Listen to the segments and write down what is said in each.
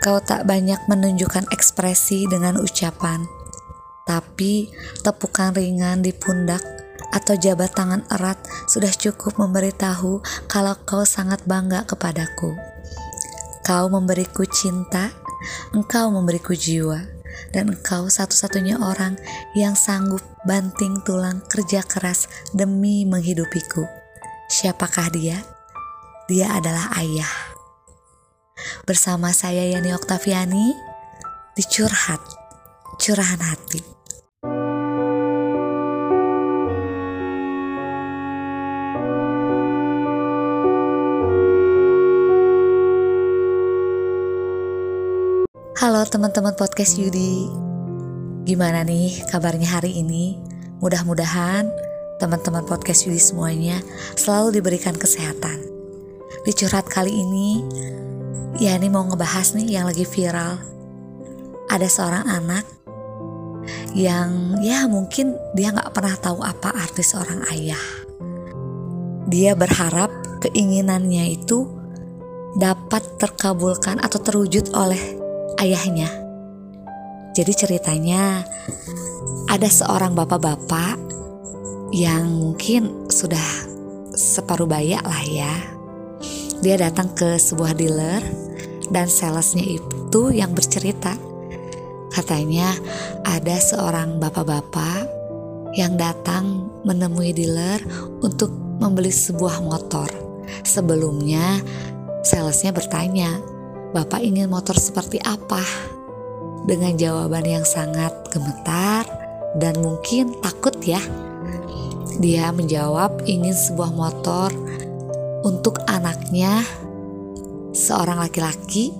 Kau tak banyak menunjukkan ekspresi dengan ucapan, tapi tepukan ringan di pundak atau jabat tangan erat sudah cukup memberitahu kalau kau sangat bangga kepadaku. Kau memberiku cinta, engkau memberiku jiwa, dan engkau satu-satunya orang yang sanggup banting tulang kerja keras demi menghidupiku. Siapakah dia? Dia adalah ayah bersama saya Yani Oktaviani di Curhat, Curahan Hati. Halo teman-teman podcast Yudi Gimana nih kabarnya hari ini? Mudah-mudahan teman-teman podcast Yudi semuanya selalu diberikan kesehatan Di curhat kali ini Ya ini mau ngebahas nih yang lagi viral. Ada seorang anak yang ya mungkin dia nggak pernah tahu apa arti seorang ayah. Dia berharap keinginannya itu dapat terkabulkan atau terwujud oleh ayahnya. Jadi ceritanya ada seorang bapak-bapak yang mungkin sudah separuh baya lah ya dia datang ke sebuah dealer dan salesnya itu yang bercerita. Katanya ada seorang bapak-bapak yang datang menemui dealer untuk membeli sebuah motor. Sebelumnya salesnya bertanya, "Bapak ingin motor seperti apa?" Dengan jawaban yang sangat gemetar dan mungkin takut ya. Dia menjawab ingin sebuah motor untuk anaknya seorang laki-laki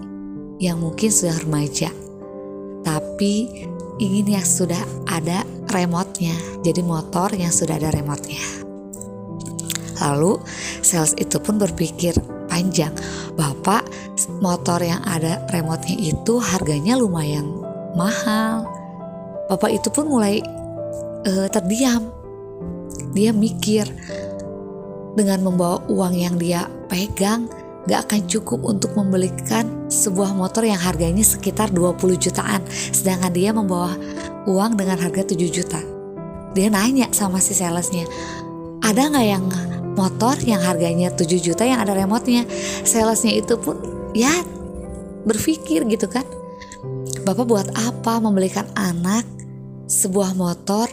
yang mungkin sudah remaja tapi ingin yang sudah ada remotenya jadi motor yang sudah ada remotenya. Lalu sales itu pun berpikir panjang bapak motor yang ada remotenya itu harganya lumayan mahal. Bapak itu pun mulai uh, terdiam. Dia mikir dengan membawa uang yang dia pegang gak akan cukup untuk membelikan sebuah motor yang harganya sekitar 20 jutaan. Sedangkan dia membawa uang dengan harga 7 juta. Dia nanya sama si salesnya ada nggak yang motor yang harganya 7 juta yang ada remote-nya? Salesnya itu pun ya berpikir gitu kan. Bapak buat apa membelikan anak sebuah motor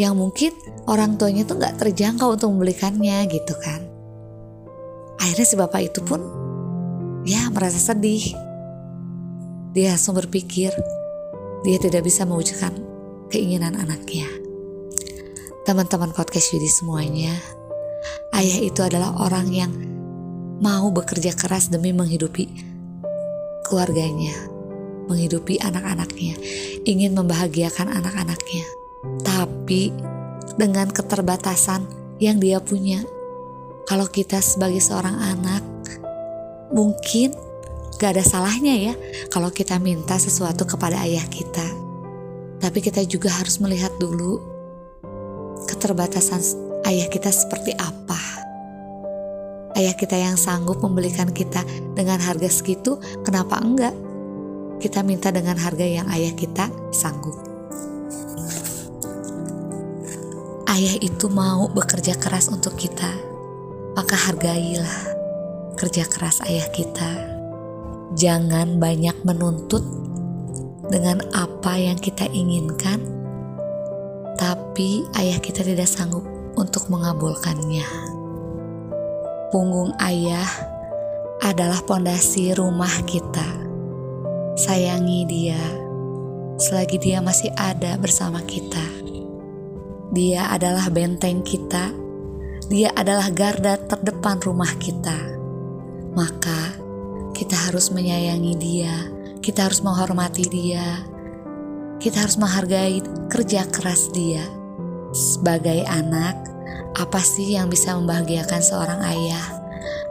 yang mungkin orang tuanya tuh nggak terjangkau untuk membelikannya gitu kan. Akhirnya si bapak itu pun ya merasa sedih. Dia langsung berpikir dia tidak bisa mewujudkan keinginan anaknya. Teman-teman podcast Yudi semuanya, ayah itu adalah orang yang mau bekerja keras demi menghidupi keluarganya, menghidupi anak-anaknya, ingin membahagiakan anak-anaknya tapi dengan keterbatasan yang dia punya. Kalau kita sebagai seorang anak, mungkin gak ada salahnya ya kalau kita minta sesuatu kepada ayah kita. Tapi kita juga harus melihat dulu keterbatasan ayah kita seperti apa. Ayah kita yang sanggup membelikan kita dengan harga segitu, kenapa enggak? Kita minta dengan harga yang ayah kita sanggup. Ayah itu mau bekerja keras untuk kita, maka hargailah kerja keras ayah kita. Jangan banyak menuntut dengan apa yang kita inginkan, tapi ayah kita tidak sanggup untuk mengabulkannya. Punggung ayah adalah pondasi rumah kita. Sayangi dia selagi dia masih ada bersama kita. Dia adalah benteng kita. Dia adalah garda terdepan rumah kita. Maka kita harus menyayangi dia. Kita harus menghormati dia. Kita harus menghargai kerja keras dia. Sebagai anak, apa sih yang bisa membahagiakan seorang ayah?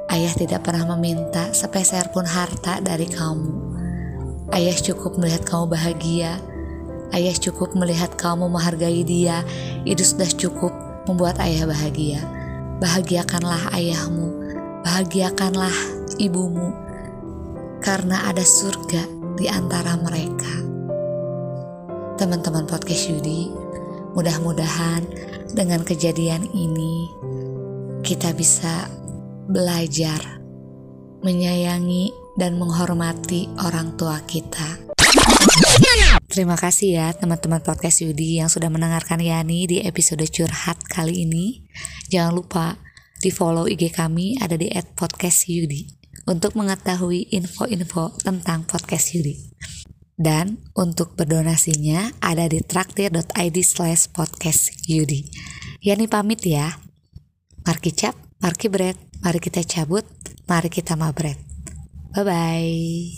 Ayah tidak pernah meminta sepeser pun harta dari kamu. Ayah cukup melihat kamu bahagia Ayah cukup melihat kamu menghargai dia, itu sudah cukup membuat ayah bahagia. Bahagiakanlah ayahmu, bahagiakanlah ibumu, karena ada surga di antara mereka. Teman-teman podcast Yudi, mudah-mudahan dengan kejadian ini kita bisa belajar menyayangi dan menghormati orang tua kita. Terima kasih ya teman-teman podcast Yudi yang sudah mendengarkan Yani di episode curhat kali ini. Jangan lupa di follow IG kami ada di @podcastyudi untuk mengetahui info-info tentang podcast Yudi. Dan untuk berdonasinya ada di traktir.id slash podcast Yudi. Yani pamit ya. Marki cap, marki bread. Mari kita cabut, mari kita mabret. Bye-bye.